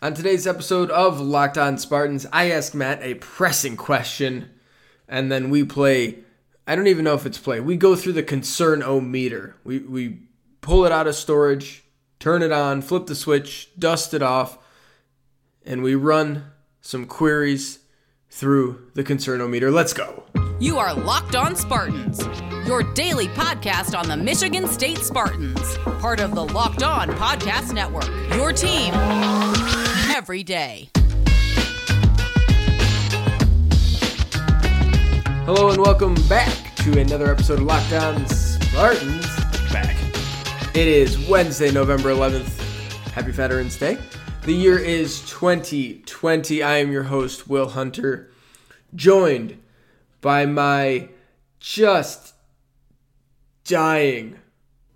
On today's episode of Locked On Spartans, I ask Matt a pressing question, and then we play. I don't even know if it's play. We go through the concern o meter. We we pull it out of storage, turn it on, flip the switch, dust it off, and we run some queries through the concern o meter. Let's go. You are Locked On Spartans, your daily podcast on the Michigan State Spartans, part of the Locked On Podcast Network. Your team every day. Hello and welcome back to another episode of Locked On Spartans. back. It is Wednesday, November 11th. Happy Veterans Day. The year is 2020. I am your host, Will Hunter, joined by my just dying.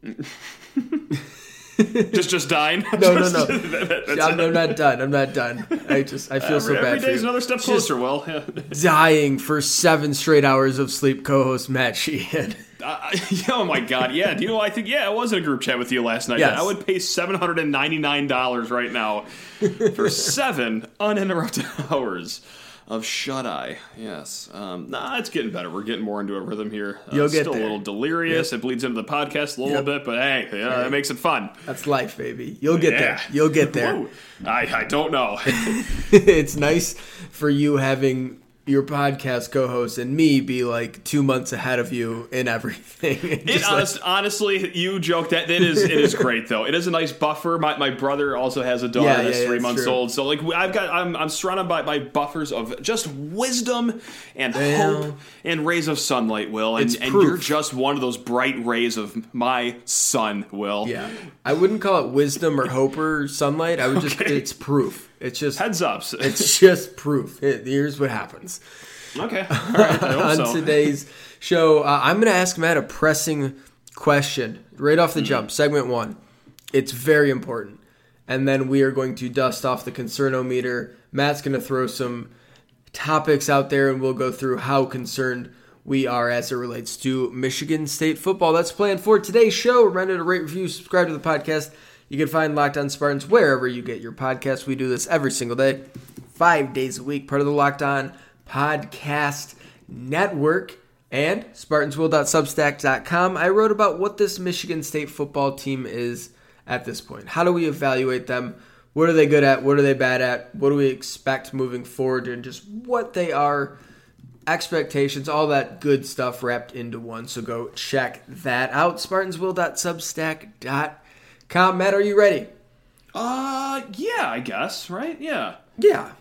Just just dying. No, no, Just- no. that- that's I'm. I'm not done. I'm not done. I just I feel so every, bad every day's another step closer. Will. Yeah. dying for seven straight hours of sleep. Co-host Matt Sheehan. Uh, oh my god. Yeah. Do you know? I think yeah. I was in a group chat with you last night. Yes. I would pay seven hundred and ninety nine dollars right now for seven uninterrupted hours of shut eye. Yes. Um, nah, it's getting better. We're getting more into a rhythm here. Uh, You'll get still there. a little delirious. It bleeds into the podcast a little Yep. bit, but hey, yeah, it makes it fun. That's life, baby. You'll get Yeah. there. You'll get there. Whoa. I, I don't know. it's nice for you having your podcast co-host and me be like two months ahead of you in everything. It Just like- honestly, you joke that it is it is great though. It is a nice buffer. My, my brother also has a daughter Yeah, that's yeah, three months true. old. So like I've got I'm I'm surrounded by, by buffers of just wisdom and Well, hope and rays of sunlight. Will and, and you're just one of those bright rays of my sun. Will yeah, I wouldn't call it wisdom or hope or sunlight. I would just Okay. it's proof. It's just heads ups. it's just proof. It- here's what happens okay, all right. On so. today's show. Uh, I'm going to ask Matt a pressing question right off the Hmm. jump. Segment one. It's very important. And then we are going to dust off the concernometer. Matt's going to throw some topics out there and we'll go through how concerned we are as it relates to Michigan State football. That's planned for today's show. Remember to rate, review, subscribe to the podcast. You can find Locked On Spartans wherever you get your podcasts. We do this every single day, five days a week, part of the Locked On Podcast Network and SpartansWill.substack.com. I wrote about what this Michigan State football team is at this point. How do we evaluate them? What are they good at? What are they bad at? What do we expect moving forward? And just what they are, expectations, all that good stuff wrapped into one. So go check that out. SpartansWill.substack.com. Matt, are you ready? Uh, yeah, I guess right. Yeah. Yeah.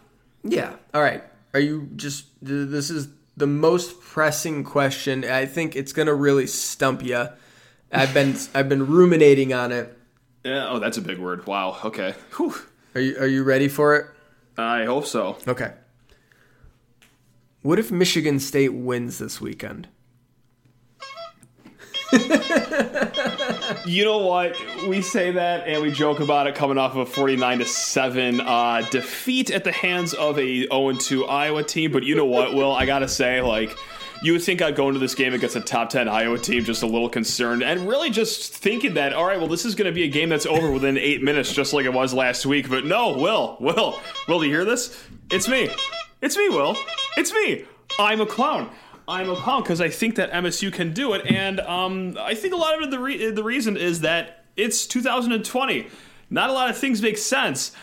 Yeah. All right. Are you just this is the most pressing question. I think it's going to really stump you. I've been I've been ruminating on it. Yeah. Oh, that's a big word. Wow. Okay. Whew. Are you are you ready for it? I hope so. Okay. What if Michigan State wins this weekend? You know what? We say that and we joke about it coming off of a 49 to 7 uh, defeat at the hands of a 0 2 Iowa team. But you know what, Will? I got to say, like, you would think I'd go into this game against a top 10 Iowa team just a little concerned and really just thinking that, all right, well, this is going to be a game that's over within eight minutes, just like it was last week. But no, Will, Will, Will, do you hear this? It's me. It's me, Will. It's me. I'm a clown. I'm a clown because I think that MSU can do it, and um, I think a lot of the re- the reason is that it's 2020. Not a lot of things make sense.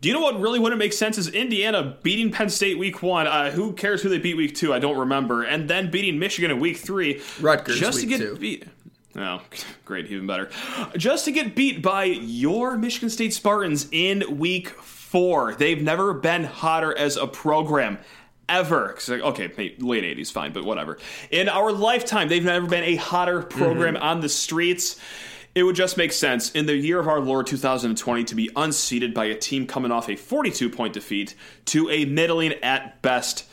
Do you know what really wouldn't make sense is Indiana beating Penn State week one. Uh, who cares who they beat week two? I don't remember. And then beating Michigan in week three. Rutgers just week to get two. beat. Oh, great, even better. Just to get beat by your Michigan State Spartans in week four. They've never been hotter as a program. Ever. 'Cause, like, Okay, late 80s, fine, but whatever. In our lifetime, they've never been a hotter program mm-hmm. on the streets. It would just make sense in the year of our Lord 2020 to be unseated by a team coming off a 42 point defeat to a middling at best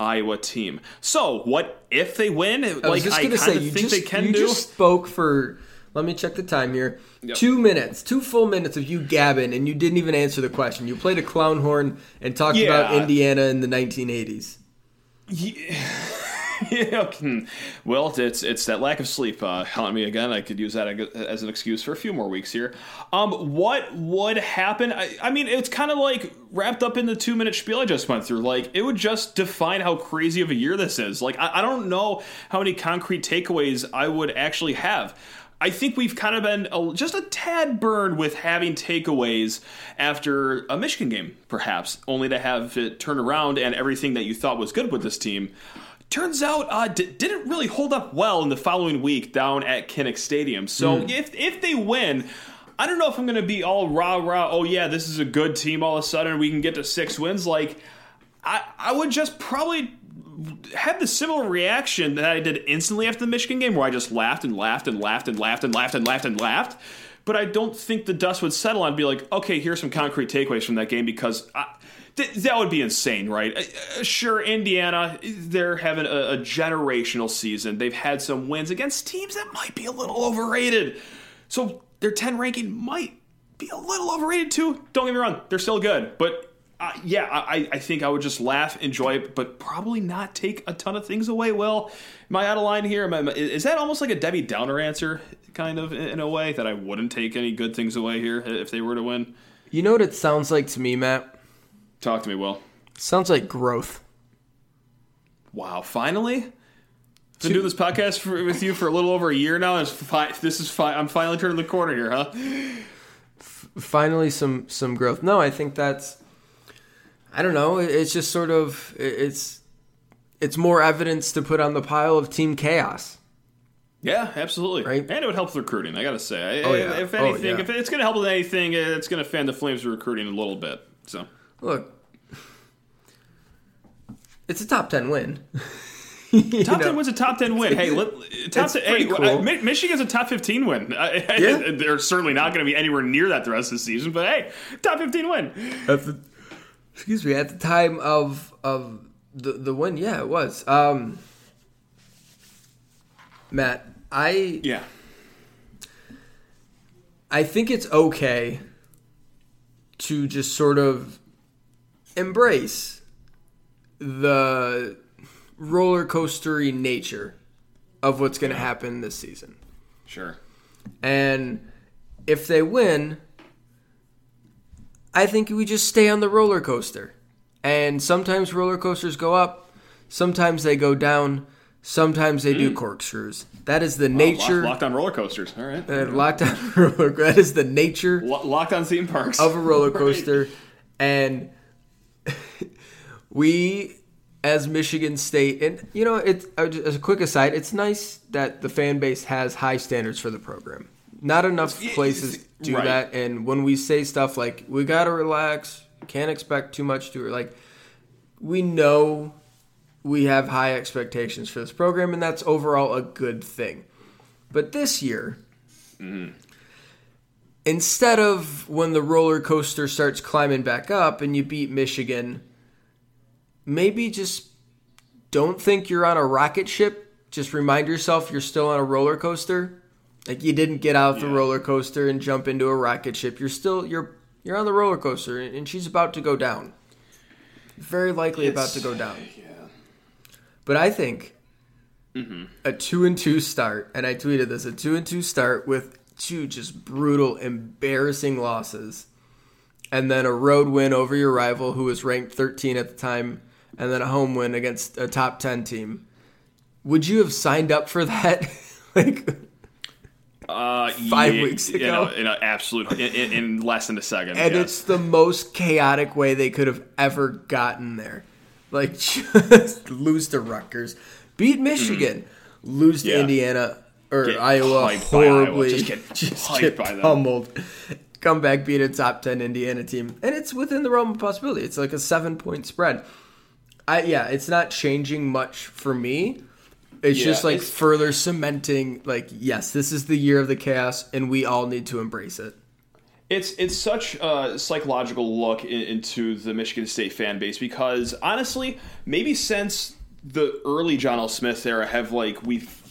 Iowa team. So, what if they win? I was like just I kind say of you think just they can you do. just spoke for. Let me check the time here. Two minutes, two full minutes of you gabbing, and you didn't even answer the question. You played a clown horn and talked about Indiana in the 1980s. yeah, well, it's it's that lack of sleep uh, me again. I could use that as an excuse for a few more weeks here. Um, what would happen? I, I mean, it's kind of like wrapped up in the two minute spiel I just went through. Like, it would just define how crazy of a year this is. Like, I, I don't know how many concrete takeaways I would actually have. I think we've kind of been a, just a tad burned with having takeaways after a Michigan game, perhaps, only to have it turn around and everything that you thought was good with this team turns out uh, d- didn't really hold up well in the following week down at Kinnick Stadium. So mm. if if they win. I don't know if I'm going to be all rah rah. Oh yeah, this is a good team. All of a sudden, we can get to six wins. Like, I I would just probably had the similar reaction that I did instantly after the Michigan game, where I just laughed and laughed and laughed and laughed and laughed and laughed and laughed. But I don't think the dust would settle on be like, okay, here's some concrete takeaways from that game because I, th- that would be insane, right? Uh, sure, Indiana, they're having a, a generational season. They've had some wins against teams that might be a little overrated. So their 10 ranking might be a little overrated too. Don't get me wrong, they're still good. But uh, yeah, I, I think I would just laugh, enjoy it, but probably not take a ton of things away. Well, am I out of line here? I, is that almost like a Debbie Downer answer, kind of in a way that I wouldn't take any good things away here if they were to win? You know what it sounds like to me, Matt? Talk to me, Will. Sounds like growth. Wow! Finally, been doing this podcast for, with you for a little over a year now. Fi- this is fi- I'm finally turning the corner here, huh? F- finally, some some growth. No, I think that's I don't know. It's just sort of it's it's more evidence to put on the pile of team chaos. Yeah, absolutely. Right? And it would help with recruiting. I got to say, oh, yeah. if anything, oh, yeah. if it's going to help with anything, it's going to fan the flames of recruiting a little bit. So look, it's a top ten win. top know? ten wins a top ten win. Hey, let, top ten, hey, cool. uh, Michigan's a top fifteen win. yeah. they're certainly not going to be anywhere near that the rest of the season, but hey, top fifteen win. Excuse me, at the time of of the the win, yeah, it was. Um, Matt, I yeah, I think it's okay to just sort of embrace the roller coastery nature of what's going to happen this season. Sure. And if they win, I think we just stay on the roller coaster. And sometimes roller coasters go up, sometimes they go down, sometimes they mm. do corkscrews. That is the nature. Locked, on roller coasters. All right. Uh, locked on roller. That is the nature. locked on theme parks of a roller coaster, right. and we, as Michigan State, and you know, it's as a quick aside, it's nice that the fan base has high standards for the program. Not enough places do right. that, and when we say stuff like "we gotta relax," can't expect too much to like, we know we have high expectations for this program, and that's overall a good thing. But this year, mm-hmm. instead of when the roller coaster starts climbing back up and you beat Michigan, maybe just don't think you're on a rocket ship. Just remind yourself you're still on a roller coaster like you didn't get out yeah. the roller coaster and jump into a rocket ship. You're still you're you're on the roller coaster and she's about to go down. Very likely it's, about to go down. Yeah. But I think mm-hmm. a two and two start, and I tweeted this: a two and two start with two just brutal, embarrassing losses, and then a road win over your rival who was ranked 13 at the time, and then a home win against a top 10 team. Would you have signed up for that? like uh, five yeah, weeks ago. You know, in an absolute in, in, less than a second. And yes. it's the most chaotic way they could have ever gotten there. Like just lose to Rutgers, beat mm-hmm. Michigan, mm-hmm. lose to yeah. Indiana or get Iowa horribly, Iowa. just get, just get pummeled. Come back, beat a top ten Indiana team, and it's within the realm of possibility. It's like a seven point spread. I yeah, it's not changing much for me it's yeah, just like it's, further cementing like yes, this is the year of the chaos and we all need to embrace it. It's it's such a psychological look in, into the Michigan State fan base because honestly, maybe since the early John L. Smith era have like we've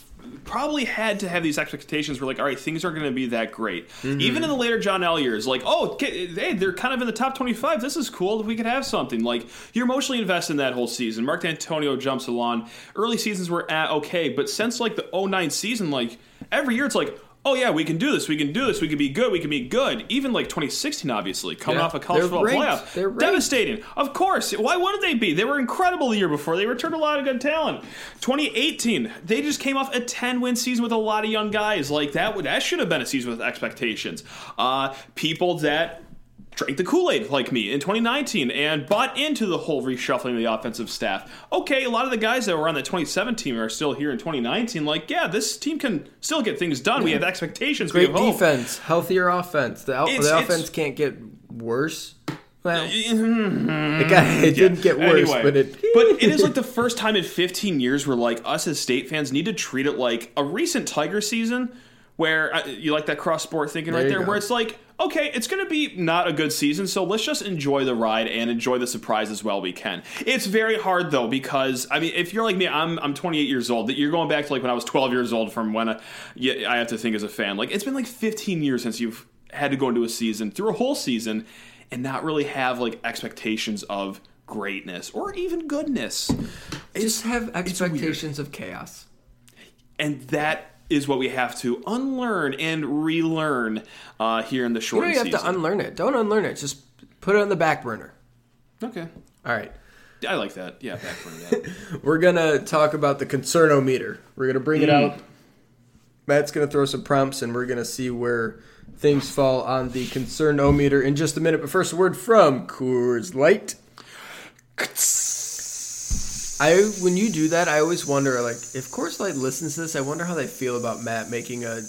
probably had to have these expectations where like, all right, things aren't going to be that great. Mm-hmm. Even in the later John L years, like, oh, hey, they're kind of in the top 25. This is cool. If we could have something like you're emotionally invested in that whole season. Mark Dantonio jumps along. Early seasons were at okay, but since like the 09 season, like every year it's like. Oh yeah, we can do this. We can do this. We can be good. We can be good. Even like 2016, obviously, coming Yeah, off a college football ranked. playoff, They're ranked. devastating. Of course. Why wouldn't they be? They were incredible the year before. They returned a lot of good talent. 2018, they just came off a 10 win season with a lot of young guys. Like that would that should have been a season with expectations. Uh, people that drank the Kool-Aid like me in 2019 and bought into the whole reshuffling of the offensive staff. Okay, a lot of the guys that were on the 2017 team are still here in 2019. Like, yeah, this team can still get things done. We have expectations. we Great have hope. defense, healthier offense. The, It's- the it's- offense can't get worse. Well, it, got, it didn't get worse, Anyway, but it. but it is like the first time in 15 years where like us as state fans need to treat it like a recent Tiger season, where uh, you like that cross sport thinking There right there, go. where it's like, okay, it's going to be not a good season, so let's just enjoy the ride and enjoy the surprise as well we can. It's very hard though because I mean, if you're like me, I'm I'm 28 years old. That you're going back to like when I was 12 years old from when I, I have to think as a fan. Like it's been like 15 years since you've had to go into a season through a whole season and not really have like expectations of greatness or even goodness. Just have expectations of chaos. And that is what we have to unlearn and relearn uh, here in the You short don't have season. to unlearn it. Don't unlearn it. Just put it on the back burner. okay. All right. I like that. Yeah, back burner that. We're going to talk about the concernometer. We're going to bring it out. Matt's going to throw some prompts, and we're going to see where things fall on the concernometer in just a minute. But first, a word from Coors Light. I when you do that, I always wonder like if Coors Light listens to this, I wonder how they feel about Matt making a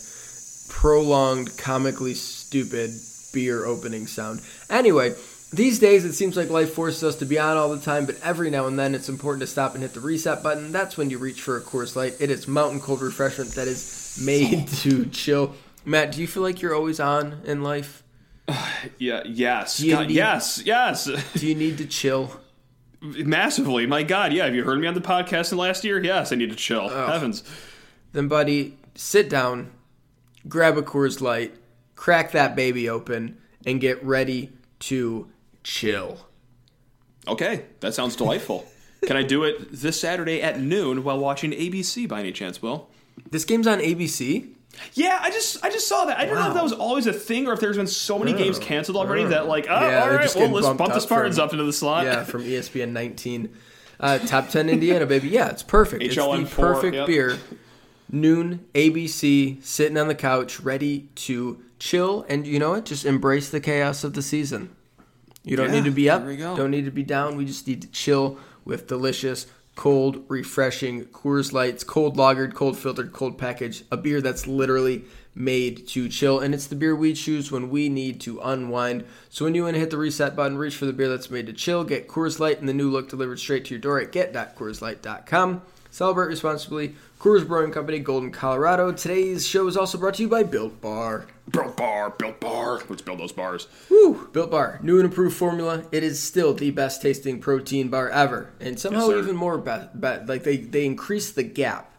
prolonged, comically stupid beer opening sound. Anyway, these days it seems like life forces us to be on all the time, but every now and then it's important to stop and hit the reset button. That's when you reach for a Coors Light. It is mountain cold refreshment that is made to chill. Matt, do you feel like you're always on in life? Yeah. Yes. God, need- yes. Yes. Do you need to chill? Massively. My God. Yeah. Have you heard me on the podcast in last year? Yes. I need to chill. Oh. Heavens. Then, buddy, sit down, grab a Coors Light, crack that baby open, and get ready to chill. Okay. That sounds delightful. Can I do it this Saturday at noon while watching ABC by any chance, Will? This game's on ABC. Yeah, I just I just saw that. I don't know if that was always a thing or if there's been so many games canceled already that like, oh, Yeah, all just well, let's bump the Spartans from- up into the slot. Yeah, from ESPN 19. Uh, top 10 Indiana, baby. Yeah, it's perfect. It's the HLN4, perfect yep. beer. Noon, ABC, sitting on the couch, ready to chill. And you know what? Just embrace the chaos of the season. You don't Yeah, need to be up. there we go. Don't need to be down. We just need to chill with delicious, cold, refreshing Coors Lights, cold lagered, cold filtered, cold package. A beer that's literally made to chill. And it's the beer we choose when we need to unwind. So when you want to hit the reset button, reach for the beer that's made to chill. Get Coors Light and the new look delivered straight to your door at get.coorslight.com. Celebrate responsibly. Coors Brewing Company, Golden, Colorado. Today's show is also brought to you by Built Bar. Built bar, built bar. Let's build those bars. Woo! Built Bar, new and improved formula. It is still the best tasting protein bar ever, and somehow sir. even more be- be- like they they increase the gap.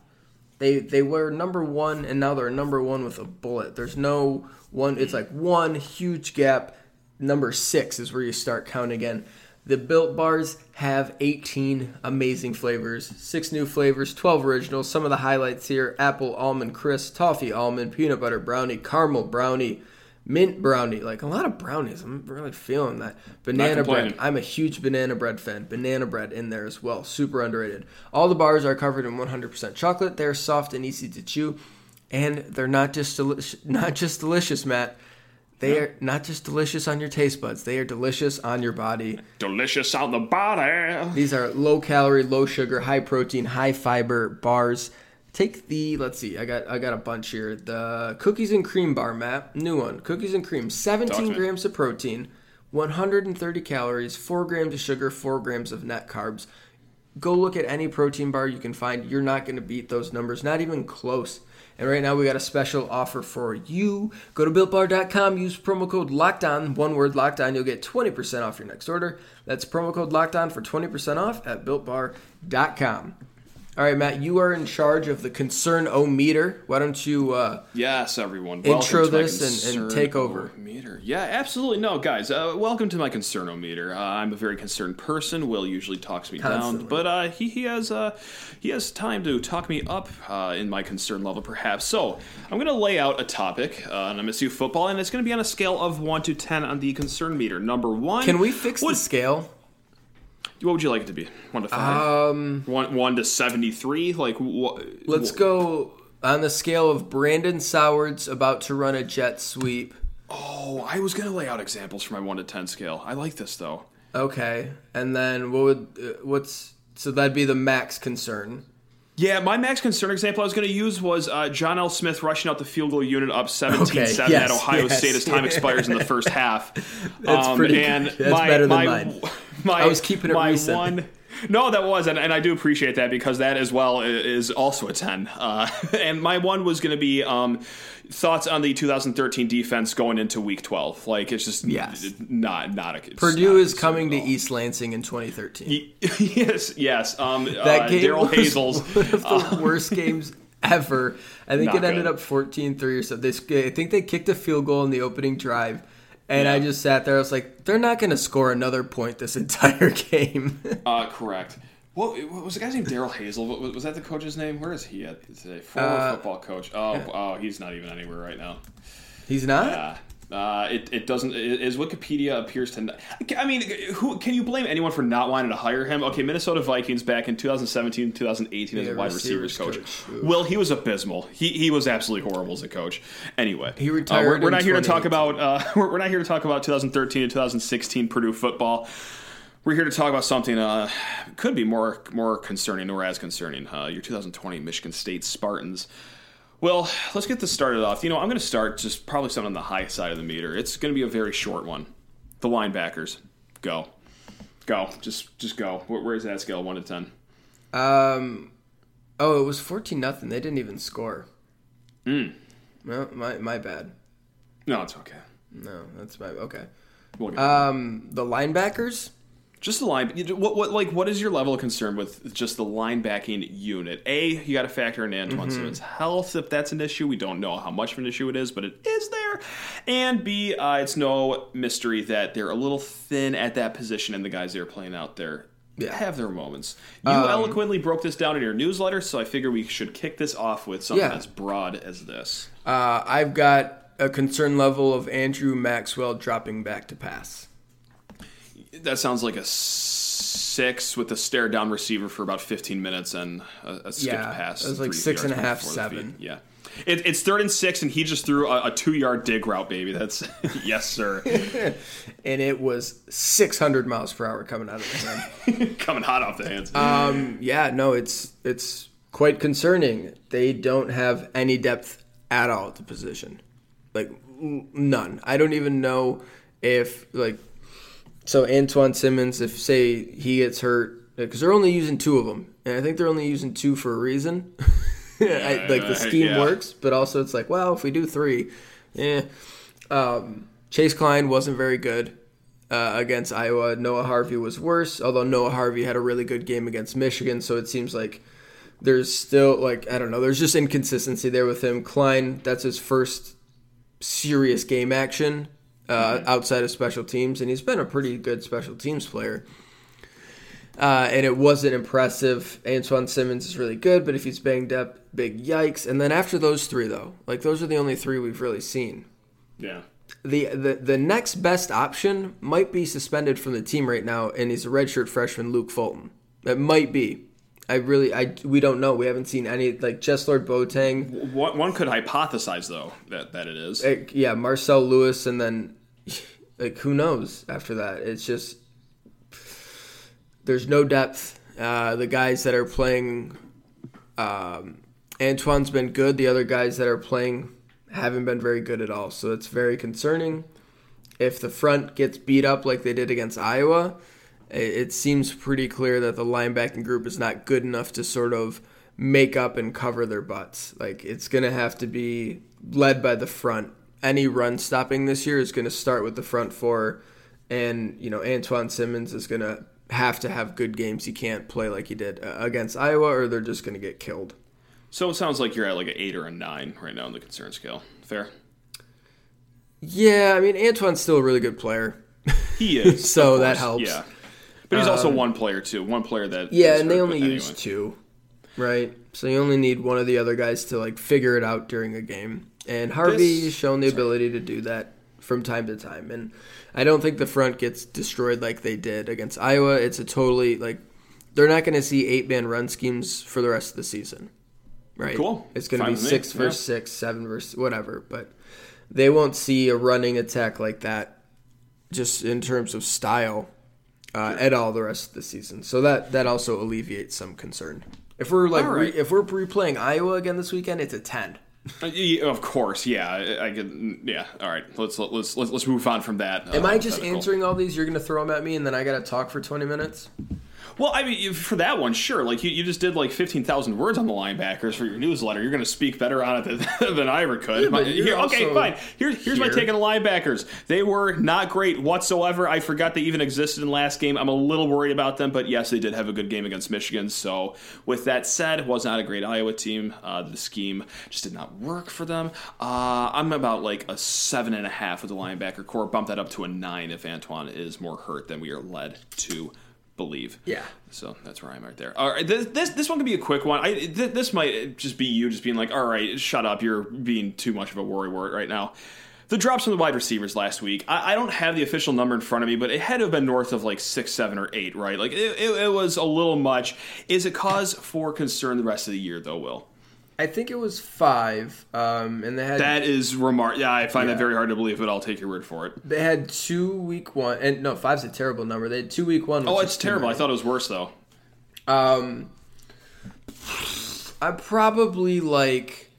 They they were number one, and now they're number one with a bullet. There's no one. It's like one huge gap. Number six is where you start counting again. The Built Bars have 18 amazing flavors, six new flavors, 12 originals. Some of the highlights here: apple almond crisp, toffee almond, peanut butter brownie, caramel brownie, mint brownie. Like a lot of brownies. I'm really feeling that. Banana bread. I'm a huge banana bread fan. Banana bread in there as well. Super underrated. All the bars are covered in 100% chocolate. They're soft and easy to chew, and they're not just deli- not just delicious, Matt. They are not just delicious on your taste buds. They are delicious on your body. Delicious on the body. These are low calorie, low sugar, high protein, high fiber bars. Take the let's see, I got I got a bunch here. The cookies and cream bar, Matt, new one. Cookies and cream, 17 to me. grams of protein, 130 calories, 4 grams of sugar, 4 grams of net carbs. Go look at any protein bar you can find. You're not going to beat those numbers, not even close. And right now we got a special offer for you. Go to builtbar.com, use promo code LOCKDOWN, one word LOCKDOWN, you'll get 20% off your next order. That's promo code LOCKDOWN for 20% off at builtbar.com. All right, Matt, you are in charge of the concern o meter. Why don't you uh, Yes, everyone. Intro this and- and take over. Meter. Yeah, absolutely. No, guys, uh, welcome to my concernometer. Uh, I'm a very concerned person. Will usually talks me Constantly. down, but uh, he, he has uh, he has time to talk me up uh, in my concern level, perhaps. So I'm going to lay out a topic uh, on MSU football, and it's going to be on a scale of one to ten on the concern meter. Number one, can we fix the scale? What would you like it to be? One to five. Um, one one to seventy three. Like what? let's go on the scale of Brandon Sowards about to run a jet sweep. Oh, I was going to lay out examples for my one to ten scale. I like this though. Okay, and then what would uh, what's so that'd be the max concern. Yeah, my max concern example I was going to use was uh, John L. Smith rushing out the field goal unit up 17 7 Okay, at Ohio yes, State as time expires in the first half. That's Um, pretty and. That's my, better than my, mine. My, I was keeping it my recent. One, no, that was, and, and I do appreciate that because that as well is also a 10. Uh, and my one was going to be um, thoughts on the 2013 defense going into week 12. Like, it's just Yes. not, not a. Purdue not is coming to concern at all. East Lansing in 2013. yes, yes. Um, that uh, game Daryl was Hazel's. one of the worst games ever. I think it ended good. up 14-3 or something. They, I think they kicked a field goal in the opening drive, and I just sat there. I was like, they're not going to score another point this entire game. Uh, correct. What, what was the guy's name? Darrell Hazell. What, was that the coach's name? Where is he at today? Former Uh, football coach. Oh, oh, he's not even anywhere right now. He's not. Yeah. Uh, it, it doesn't. Is Wikipedia appears to. I mean, who can you blame anyone for not wanting to hire him? Okay, Minnesota Vikings back in 2017, 2018 as a wide receivers, receivers coach. coach. Well, he was abysmal. He he was absolutely horrible as a coach. Anyway, He uh, retired we're, we're in not here to talk about. Uh, we're, we're not here to talk about 2013 and 2016 Purdue football. We're here to talk about something uh, could be more more concerning or as concerning. Uh, your 2020 Michigan State Spartans. Well, let's get this started off. You know, I'm going to start just probably something on the high side of the meter. It's going to be a very short one. The linebackers, go, go, just just go. Where, where's that scale? One to ten. Um, oh, it was 14 nothing. They didn't even score. Hmm. No, my my bad. No, it's okay. No, that's my okay. We'll Um, the linebackers. Just the line. What, what like what is your level of concern with just the linebacking unit? A, you got to factor in Antjuan Simmons' health if that's an issue. We don't know how much of an issue it is, but it is there. And B, uh, it's no mystery that they're a little thin at that position, and the guys they're playing out there Yeah. have their moments. You eloquently broke this down in your newsletter, so I figure we should kick this off with something Yeah. as broad as this. Uh, I've got a concern level of Andrew Maxwell dropping back to pass. That sounds like a six with a stare down receiver for about 15 minutes and a, a skipped Yeah, pass. it was like six and a half, the seven. Yeah. It, it's third and six, and he just threw a, a two yard dig route, baby. That's yes, sir. And it was 600 miles per hour coming out of his hand. Coming hot off the hands. um, yeah, no, it's it's quite concerning. They don't have any depth at all at the position, like none. I don't even know if like so Antjuan Simmons, if say he gets hurt, because they're only using two of them, and I think they're only using two for a reason. I, like the scheme yeah. works, but also it's like, well, if we do three, eh. Um, Chase Kline wasn't very good uh, against Iowa. Noah Harvey was worse, although Noah Harvey had a really good game against Michigan. So it seems like there's still like I don't know. There's just inconsistency there with him. Kline, that's his first serious game action uh, outside of special teams, and he's been a pretty good special teams player. Uh, and it wasn't impressive. Antjuan Simmons is really good, but if he's banged up, big yikes. And then after those three, though, like those are the only three we've really seen. yeah. The, the the next best option might be suspended from the team right now, and he's a redshirt freshman, Luke Fulton. That might be. I really, I we don't know. We haven't seen any like Jess Lord Boateng, One, one could hypothesize though that that it is. eh, yeah, Marcel Lewis, and then like who knows after that? It's just there's no depth. Uh, the guys that are playing, um, Antjuan's been good. The other guys that are playing haven't been very good at all. So it's very concerning. If the front gets beat up like they did against Iowa, it, seems pretty clear that the linebacking group is not good enough to sort of make up and cover their butts. Like it's going to have to be led by the front. Any run stopping this year is going to start with the front four, and you know Antjuan Simmons is going to have to have good games. He can't play like he did uh, against Iowa, or they're just going to get killed. So it sounds like you're at like an eight or a nine right now on the concern scale. Fair. Yeah, I mean Antjuan's still a really good player. He is. So that helps. Yeah. But he's also um, one player too. One player that. Yeah, and they only use anyway. two, right? So you only need one of the other guys to like figure it out during a game. And Harvey This- has shown the ability to do that from time to time. And I don't think the front gets destroyed like they did against Iowa. It's a totally like they're not going to see eight man run schemes for the rest of the season, right? Cool. It's going to be with me, six yeah. versus six, seven versus whatever, but they won't see a running attack like that just in terms of style uh, at all the rest of the season. So that that also alleviates some concern. If we're like All re- if we're replaying Iowa again this weekend, it's a ten. Uh, Of course, yeah. I, I can. Yeah. All right. Let's let's let's let's move on from that. Am uh, I just answering all these? You're gonna throw them at me, and then I gotta talk for twenty minutes. Well, I mean, for that one, sure. Like you, you just did like fifteen thousand words on the linebackers for your newsletter. You're going to speak better on it than, than I ever could. Yeah, My- here- okay, fine. Here, here's my take on the linebackers. They were not great whatsoever. I forgot they even existed in last game. I'm a little worried about them, but yes, they did have a good game against Michigan. So, with that said, it was not a great Iowa team. Uh, the scheme just did not work for them. Uh, I'm about like a seven and a half with the linebacker core. Bump that up to a nine if Antjuan is more hurt than we are led to believe. Yeah. So that's where I'm right there. All right, this this, this one could be a quick one. I th- this might just be you just being like, all right, shut up. You're being too much of a worry word right now. The drops from the wide receivers last week. I, I don't have the official number in front of me, but it had to have been north of like six, seven, or eight, right? Like it, it, it was a little much. Is it cause for concern the rest of the year, though? Will I think it was five, um, and they had that is remark? Yeah, I find Yeah. that very hard to believe, but I'll take your word for it. they had two week one, and no, five's a terrible number. They had two week one. Oh, it's terrible. I thought it was worse though. Um, I probably like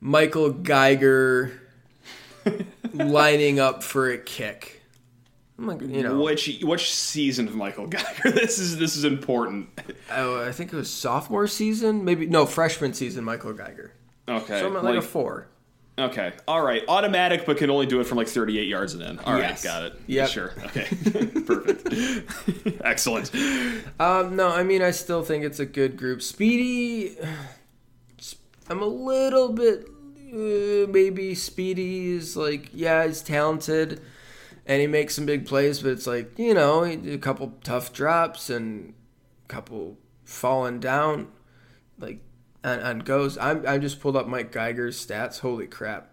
Michael Geiger lining up for a kick. I'm like, you know, Which which season of Michael Geiger? This is this is important. oh, I think it was sophomore season, maybe no freshman season. Michael Geiger. Okay, So I'm at like, a four. Okay. All right. Automatic, but can only do it from like 38 yards and in. All right. Yes. Got it. Yeah, Sure. Okay. Perfect. Excellent. Um, no, I mean I still think it's a good group. Speedy, I'm a little bit uh, maybe Speedy is like yeah he's talented and he makes some big plays, but it's like you know he did a couple tough drops and a couple falling down like on, on goes. I'm I just pulled up Mike Geiger's stats. Holy crap.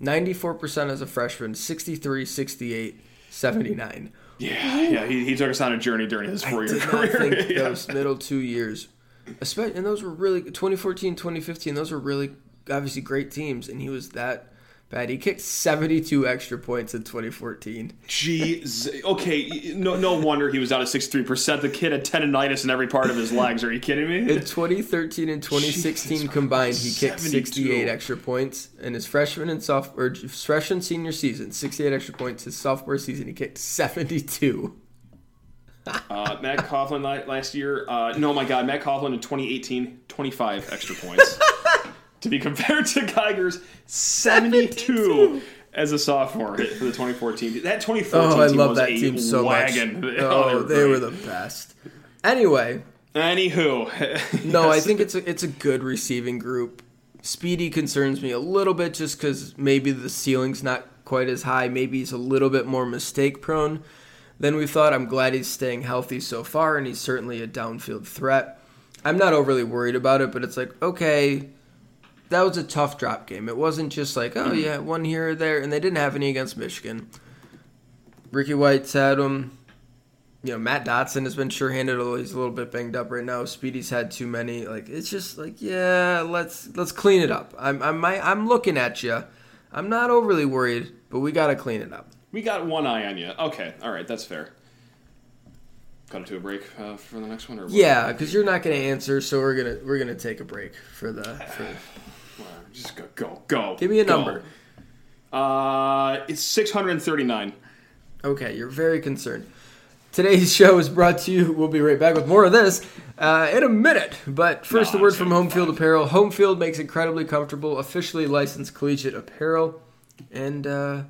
94% as a freshman, 63, 68, 79. Yeah. Yeah. He, he took us on a journey during his four year career. think Yeah. those middle two years, especially and those were really 2014, 2015. Those were really obviously great teams, and he was that bad. He kicked 72 extra points in 2014. Jeez. Okay. No. No wonder he was out to 63 percent. The kid had tendonitis in every part of his legs. Are you kidding me? In 2013 and 2016 Jesus combined, he kicked 72. 68 extra points. In his freshman and sophomore, or freshman senior season, 68 extra points. His sophomore season, he kicked 72. Uh, Matt Coghlin last year. Uh, no, my God, Matt Coghlin in 2018, 25 extra points. to be compared to Geiger's 72, 72. as a sophomore for the 2014. That 2014 Oh, I team love was that a team so wagon. much. Oh, oh, they were the best. Anyway, Anywho, No, I think it's a, it's a good receiving group. Speedy concerns me a little bit just because maybe the ceiling's not quite as high. Maybe he's a little bit more mistake prone than we thought. I'm glad he's staying healthy so far, and he's certainly a downfield threat. I'm not overly worried about it, but it's like, okay, that was a tough drop game. It wasn't just like, oh, yeah, one here or there, and they didn't have any against Michigan. Ricky White's had them you know, Matt Dotson has been sure-handed, although he's a little bit banged up right now. Speedy's had too many. Like it's just like, yeah, let's let's clean it up. I'm I'm I'm looking at you. I'm not overly worried, but we got to clean it up. we got one eye on you. Okay, all right, that's fair. Got to a break uh, for the next one, or? Yeah, because you're not going to answer, so we're gonna we're gonna take a break for the. For, Just go, go, go. give me a go. number. Uh, it's 639. Okay, you're very concerned. Today's show is brought to you. We'll be right back with more of this uh, in a minute. But first, No, a word from Home Field. Apparel. Home Field makes incredibly comfortable, officially licensed collegiate apparel. And uh,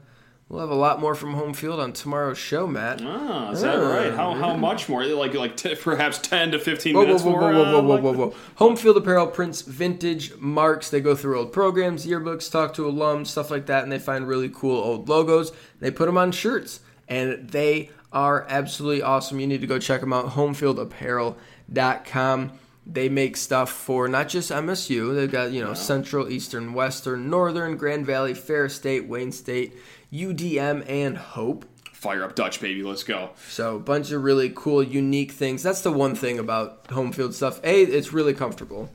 We'll have a lot more from home field on tomorrow's show, Matt. Ah, is that Ah, right? How, how much more? Like like t- perhaps ten to fifteen Whoa, whoa, minutes whoa, more. whoa, whoa, uh, whoa, whoa, like- whoa, whoa. Home Field Apparel prints vintage marks. They go through old programs, yearbooks, talk to alums, stuff like that, and they find really cool old logos. They put them on shirts, and they are absolutely awesome. You need to go check them out. HomeFieldApparel.com. They make stuff for not just MSU. They've got you know Central, Eastern, Western, Northern, Grand Valley, Ferris State, Wayne State, UDM, and Hope. Fire up Dutch, baby. Let's go. So a bunch of really cool, unique things. That's the one thing about home field stuff. A, it's really comfortable.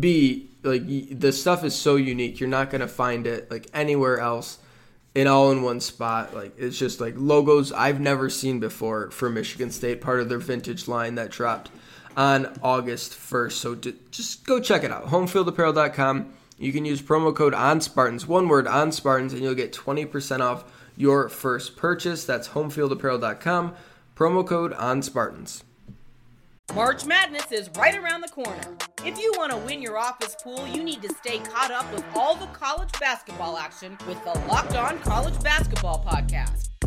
B, like the stuff is so unique. You're not gonna find it like anywhere else, in all in one spot. Like it's just like logos I've never seen before for Michigan State, part of their vintage line that dropped on August 1st. So d- just go check it out. Homefieldapparel.com. You can use promo code on Spartans, one word on Spartans, and you'll get 20% off your first purchase. That's homefieldapparel.com. Promo code on Spartans. March Madness is right around the corner. If you want to win your office pool, you need to stay caught up with all the college basketball action with the Locked On College Basketball Podcast.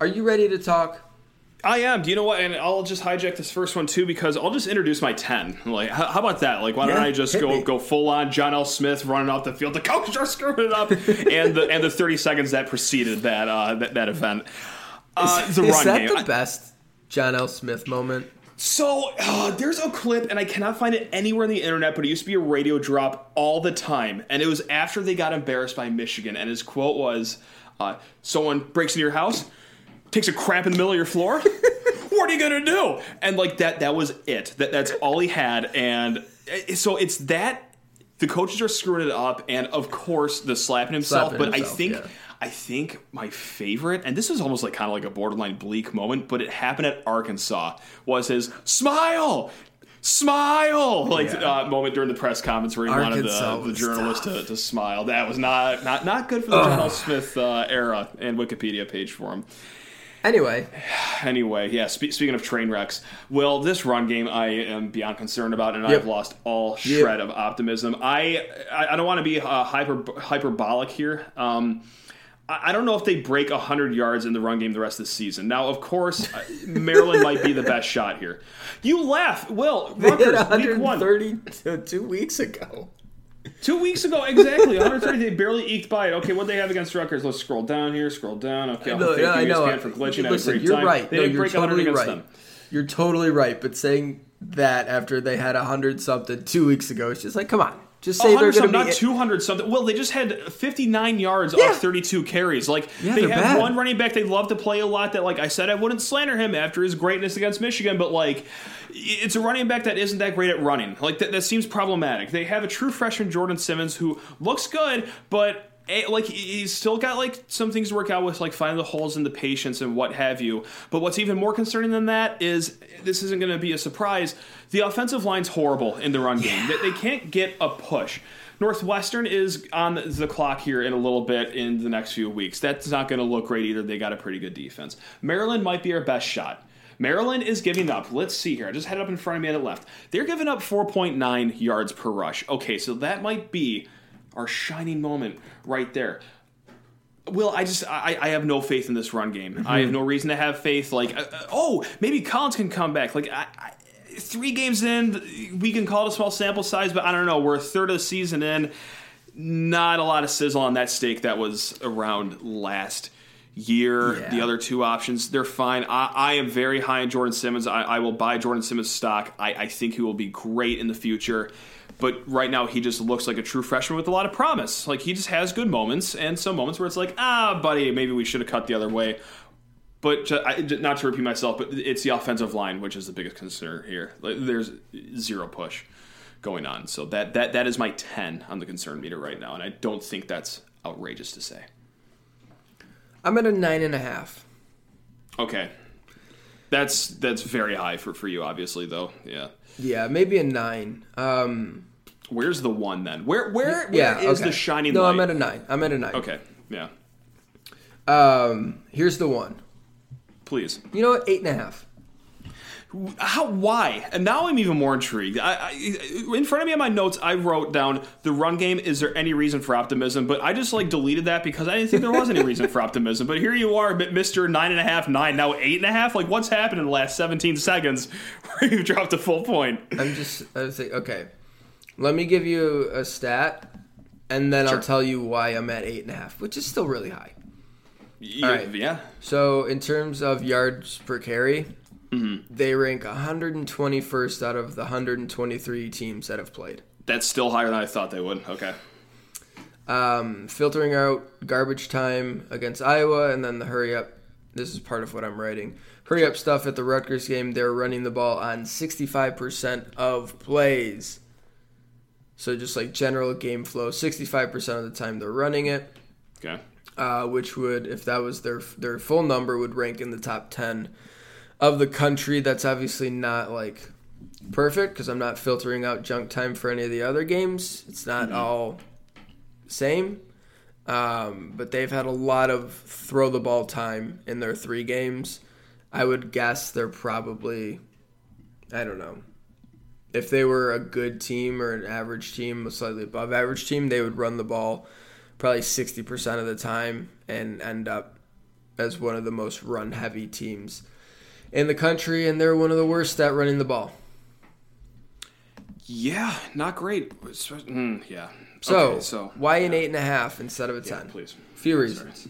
Are you ready to talk? I am. Do you know what? And I'll just hijack this first one too because I'll just introduce my ten. Like, how, how about that? Like, why don't I just go me. go full on John L. Smith running off the field? The coaches are screwing it up, and the and the thirty seconds that preceded that uh, that, that event. Uh, the Is run that game. the best John L. Smith moment? So uh, there's a clip, and I cannot find it anywhere on the internet, but it used to be a radio drop all the time, and it was after they got embarrassed by Michigan, and his quote was, uh, "Someone breaks into your house, takes a crap in the middle of your floor. what are you gonna do?" And like that, that was it. That that's all he had, and so it's that. The coaches are screwing it up, and of course the slapping himself. Slapping but himself, I think yeah. I think my favorite, and this is almost like kind of like a borderline bleak moment, but it happened at Arkansas, was his smile, smile, like Yeah. uh, moment during the press conference where he Arkansas wanted the, the journalist to, to smile. That was not not not good for the John L. Smith uh, era and Wikipedia page for him. Anyway, Anyway, yeah. Spe- speaking of train wrecks, well, this run game I am beyond concerned about, and Yep. I've lost all Yep. shred of optimism. I I, don't want to be uh, hyper hyperbolic here. Um, I I don't know if they break 100 yards in the run game the rest of the season. Now, of course, uh, Maryland might be the best shot here. You laugh. Will, they Rutgers, week one. 130 two weeks ago. Two weeks ago, exactly. 130, they barely eked by it. Okay, what they have against Rutgers? Let's scroll down here, scroll down. Okay, No, thank I you, know. ESPN, for glitching. I had a Listen, great you're time. right. They no, didn't you're break 100 totally against right. them. You're totally right. But saying that after they had 100 something two weeks ago, it's just like, come on. Just say they're going something, to be. not 200 something. Well, they just had 59 yards Yeah. off 32 carries. Like Yeah, they have bad. one running back they love to play a lot. That like I said, I wouldn't slander him after his greatness against Michigan, but like it's a running back that isn't that great at running. Like that, that seems problematic. They have a true freshman Jordon Simmons who looks good, but. Eh, Like he's still got like some things to work out with, like finding the holes in the patience and what have you. But what's even more concerning than that is this isn't going to be a surprise. The offensive line's horrible in the run game. They, they can't get a push. Northwestern is on the clock here in a little bit in the next few weeks. That's not going to look great either. They got a pretty good defense. Maryland might be our best shot. Maryland is giving up. Let's see here. I just had it up in front of me on the left. They're giving up 4.9 yards per rush. Okay, so that might be our shining moment right there. Will, I just I, I have no faith in this run game. I have no reason to have faith. Like, uh, uh, oh, maybe Collins can come back. Like, I, I, three games in, we can call it a small sample size, but I don't know. We're a third of the season in. Not a lot of sizzle on that steak that was around last year. Yeah. The other two options, they're fine. I, I am very high on Jordon Simmons. I, I will buy Jordon Simmons stock. I, I think he will be great in the future. But right now, he just looks like a true freshman with a lot of promise. Like he just has good moments, and some moments where it's like, ah, buddy, maybe we should have cut the other way. But I, not to repeat myself, but it's the offensive line which is the biggest concern here. Like, there's zero push going on, so that that that is my ten on the concern meter right now, and I don't think that's outrageous to say. I'm at a nine and a half. Okay. That's that's very high for, for you, obviously, though. Yeah. Yeah, maybe a nine. Um, Where's the one then? Where where, where yeah, is okay. the shining No, light? I'm at a nine. I'm at a nine. okay. Yeah. Um, here's the one. Please. You know what? Eight and a half. How? Why? And now I'm even more intrigued. I, I, in front of me on my notes, I wrote down the run game. Is there any reason for optimism? But I just like deleted that because I didn't think there was any reason for optimism. But here you are, Mister Nine and a Half, Nine now eight and a half. Like what's happened in the last 17 seconds where you dropped a full point? I'm just. I was like, okay. Let me give you a stat, and then Sure. I'll tell you why I'm at eight and a half, which is still really high. Yeah, All right. yeah. So in terms of yards per carry, Mm-hmm. they rank 121st out of the 123 teams that have played. That's still higher than I thought they would. Okay. Um, filtering out garbage time against Iowa, and then the hurry up. This is part of what I'm writing. Hurry up stuff at the Rutgers game. They're running the ball on 65% of plays. So just like general game flow, 65% of the time they're running it. Okay. uh, which would, if that was their their full number, would rank in the top ten of the country. That's obviously not like perfect because I'm not filtering out junk time for any of the other games. It's not all same, um, but they've had a lot of throw the ball time in their three games. I would guess they're probably, I don't know. If they were a good team or an average team, a slightly above average team, they would run the ball probably 60% of the time and end up as one of the most run heavy teams in the country and they're one of the worst at running the ball. Yeah, not great. Mm, yeah. So, Okay, so why an eight and a half instead of a yeah, ten? please. Few reasons.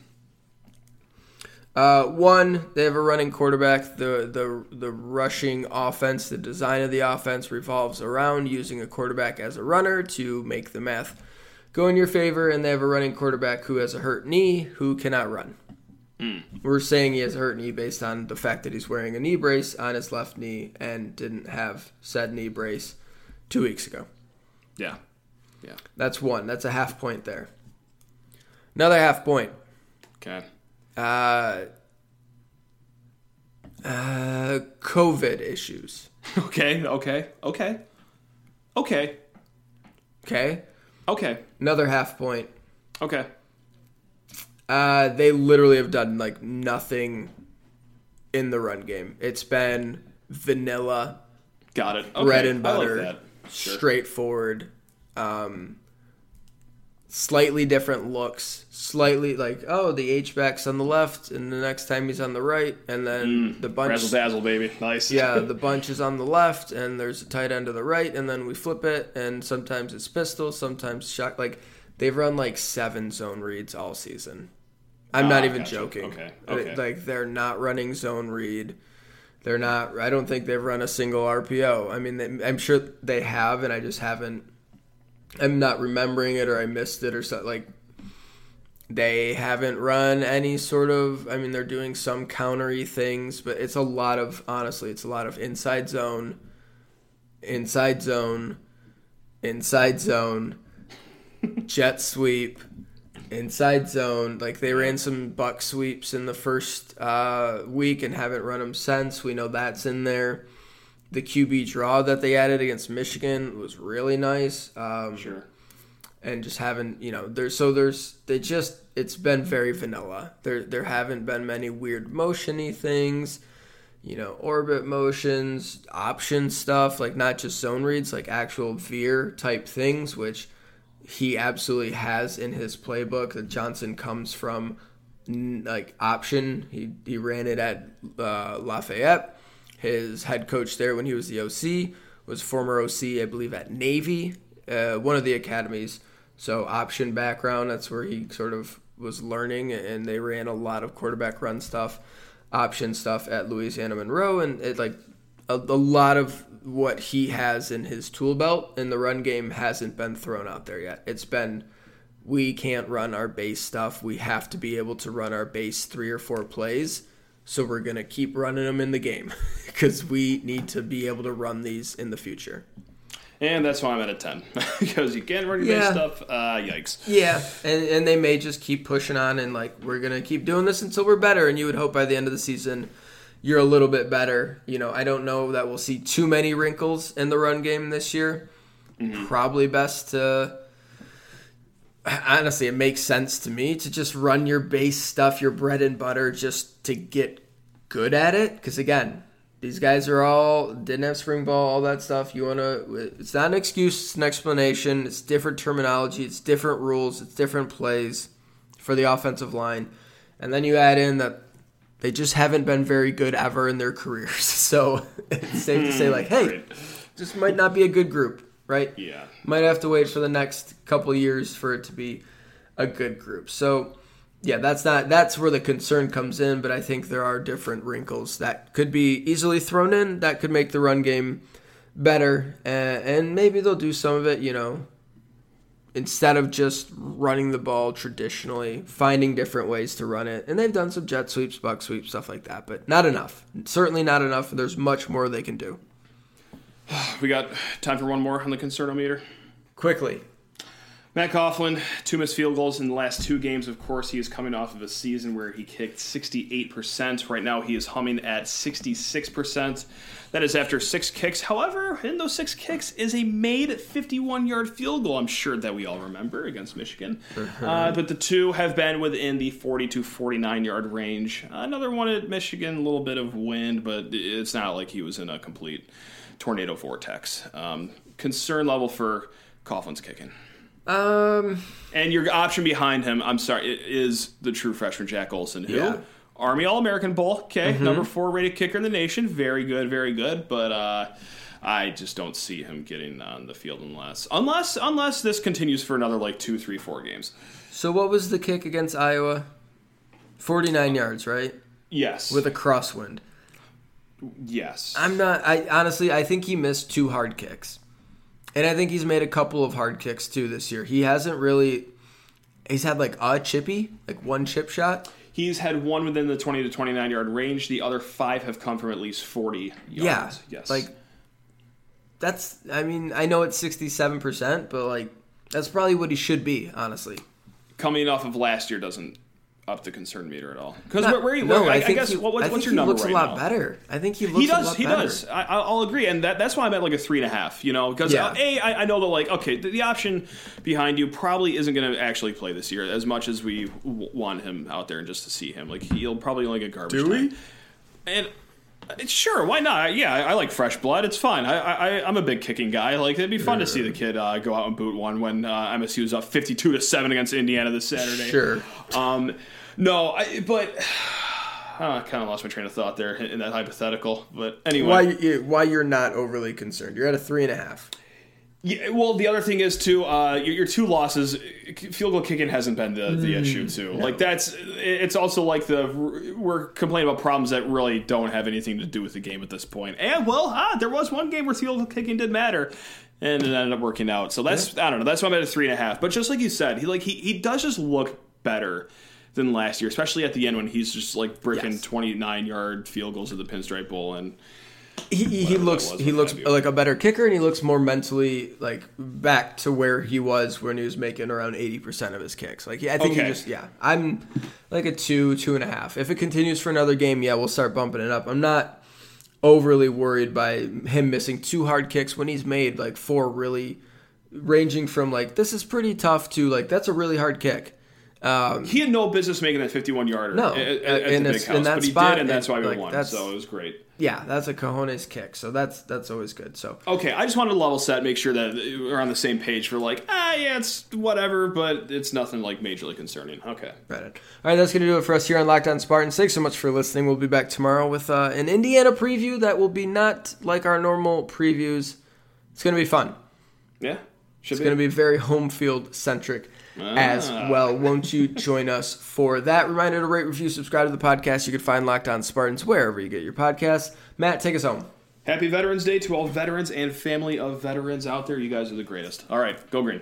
Uh, one, they have a running quarterback. The the the rushing offense, the design of the offense revolves around using a quarterback as a runner to make the math go in your favor. And they have a running quarterback who has a hurt knee who cannot run. We're saying he has a hurt knee based on the fact that he's wearing a knee brace on his left knee and didn't have said knee brace two weeks ago. Yeah. Yeah. That's one. That's a half point there. Another half point. Okay. Uh, uh, COVID issues. Okay. Okay. Okay. Okay. Okay. Okay. Another half point. Okay. Uh, they literally have done like nothing in the run game. It's been vanilla, Got it. Okay. bread and I like butter, that. Sure. straightforward. Um, slightly different looks. Slightly like oh the H backs on the left, and the next time he's on the right, and then the bunch Razzle dazzle, baby. Nice. yeah, the bunch is on the left, and there's a tight end to the right, and then we flip it, and sometimes it's pistol, sometimes shot. Like they've run like seven zone reads all season. I'm not Ah, even gotcha. joking. Okay, okay. Like they're not running zone read. They're not. I don't think they've run a single RPO. I mean, they, I'm sure they have, and I just haven't. I'm not remembering it, or I missed it, or something. Like they haven't run any sort of. I mean, they're doing some countery things, but it's a lot of honestly, it's a lot of inside zone, inside zone, inside zone, jet sweep, inside zone. Like they ran some buck sweeps in the first uh, week and haven't run them since. We know that's in there. The QB draw that they added against Michigan was really nice. Um, Sure. and just haven't you know there's so there's they just it's been very vanilla there there haven't been many weird motiony things you know orbit motions option stuff like not just zone reads like actual veer type things which he absolutely has in his playbook that johnson comes from like option he he ran it at uh, lafayette his head coach there when he was the oc was former oc i believe at navy uh, one of the academies. So option background, that's where he sort of was learning, and they ran a lot of quarterback run stuff, option stuff at Louisiana Monroe, and it like a, a lot of what he has in his tool belt in the run game hasn't been thrown out there yet. It's been we can't run our base stuff. We have to be able to run our base three or four plays. So we're gonna keep running them in the game because we need to be able to run these in the future. And that's why I'm at a 10. because you can't run your Yeah. base stuff. Uh, yikes. Yeah, and and they may just keep pushing on and like we're gonna keep doing this until we're better. And you would hope by the end of the season you're a little bit better. You know, I don't know that we'll see too many wrinkles in the run game this year. Probably best to. Honestly, it makes sense to me to just run your base stuff, your bread and butter, just to get good at it. Because again, these guys are all didn't have spring ball, all that stuff. You want to? It's not an excuse; it's an explanation. It's different terminology. It's different rules. It's different plays for the offensive line, and then you add in that they just haven't been very good ever in their careers. So it's safe to say, like, hmm, hey, Right. this might not be a good group, right? Yeah. Might have to wait for the next couple years for it to be a good group. So, yeah, that's not that's where the concern comes in. But I think there are different wrinkles that could be easily thrown in that could make the run game better, and, and maybe they'll do some of it. You know, instead of just running the ball traditionally, finding different ways to run it. And they've done some jet sweeps, buck sweeps, stuff like that, but not enough. Certainly not enough. There's much more they can do. We got time for one more on the concernometer. Quickly. Matt Coghlin, two missed field goals in the last two games. Of course, he is coming off of a season where he kicked 68%. Right now, he is humming at 66%. That is after six kicks. However, in those six kicks is a made 51 yard field goal, I'm sure that we all remember against Michigan. Uh, but the two have been within the 40 to 49 yard range. Another one at Michigan, a little bit of wind, but it's not like he was in a complete tornado vortex. Um, concern level for Coghlin's kicking. Um, And your option behind him, I'm sorry, is the true freshman Jack Olson, who Yeah. Army All American Bowl, okay, number four rated kicker in the nation, very good, very good, but uh, I just don't see him getting on the field unless unless unless this continues for another like two, three, four games. So what was the kick against Iowa? 49 yards, right? Yes, With a crosswind. yes, I'm not I honestly I think he missed two hard kicks. And I think he's made a couple of hard kicks too this year. He hasn't really he's had like a chippy, like one chip shot. he's had one within the 20 to 29 yard range. The other five have come from at least 40 yards. Yeah. yes, Like that's I mean, I know it's 67%, but like that's probably what he should be, honestly. coming off of last year doesn't up the concern meter at all. Because Not- where, where, you, no, where I, I think guess he, what, what's, I what's think your he number looks right a lot now? better. I think he looks He a does. lot He better. does. I, I'll agree, and that, that's why I'm at like a three and a half. You know, because Yeah. uh, a I, I know that like okay, the, the option behind you probably isn't going to actually play this year as much as we w- want him out there and just to see him. Like he'll probably only get garbage. Do we? time. And uh, sure, why not? Yeah, I, I like fresh blood. It's fine. I, I I'm a big kicking guy. Like it'd be fun to see the kid uh, go out and boot one when uh, MSU was up 52 to seven against Indiana this Saturday. Sure. Um, no, I, but oh, I kind of lost my train of thought there in that hypothetical. But anyway, Why you, why you're not overly concerned? You're at a three and a half. Yeah, well, the other thing is too. Uh, your, your two losses, field goal kicking hasn't been the, the Mm, issue too. Like that's it's also like the we're complaining about problems that really don't have anything to do with the game at this point. And well, ah, there was one game where field goal kicking did matter, and it ended up working out. So that's I don't know. That's why I'm at a three and a half. But just like you said, he like he he does just look better than last year, especially at the end when he's just like bricking Yes. 29 yard field goals at the Pinstripe Bowl and. He, he looks he looks like a better kicker, and he looks more mentally like back to where he was when he was making around eighty percent of his kicks. Like yeah, I think he just yeah, I'm like a two two and a half. If it continues for another game, yeah, we'll start bumping it up. I'm not overly worried by him missing two hard kicks when he's made like four really ranging from like this is pretty tough to like that's a really hard kick. Um, He had no business making that 51 yarder No, at, at, the big house, in that but he spot, did, and that's why we like, won. So it was great. Yeah, that's a cojones kick. So that's that's always good. So Okay, I just wanted to level set, make sure that we're on the same page for like, ah, yeah, it's whatever, but it's nothing like majorly concerning. Okay. Right. All right, that's going to do it for us here on Locked On Spartans. Thanks so much for listening. We'll be back tomorrow with uh, an Indiana preview that will be not like our normal previews. It's going to be fun. Yeah. Should It's going to be very home field centric as Ah. well. Won't you join us for that? Reminder to rate, review, subscribe to the podcast. You can find Locked On Spartans wherever you get your podcasts. Matt, take us home. Happy Veterans Day to all veterans and family of veterans out there. You guys are the greatest. All right, go green.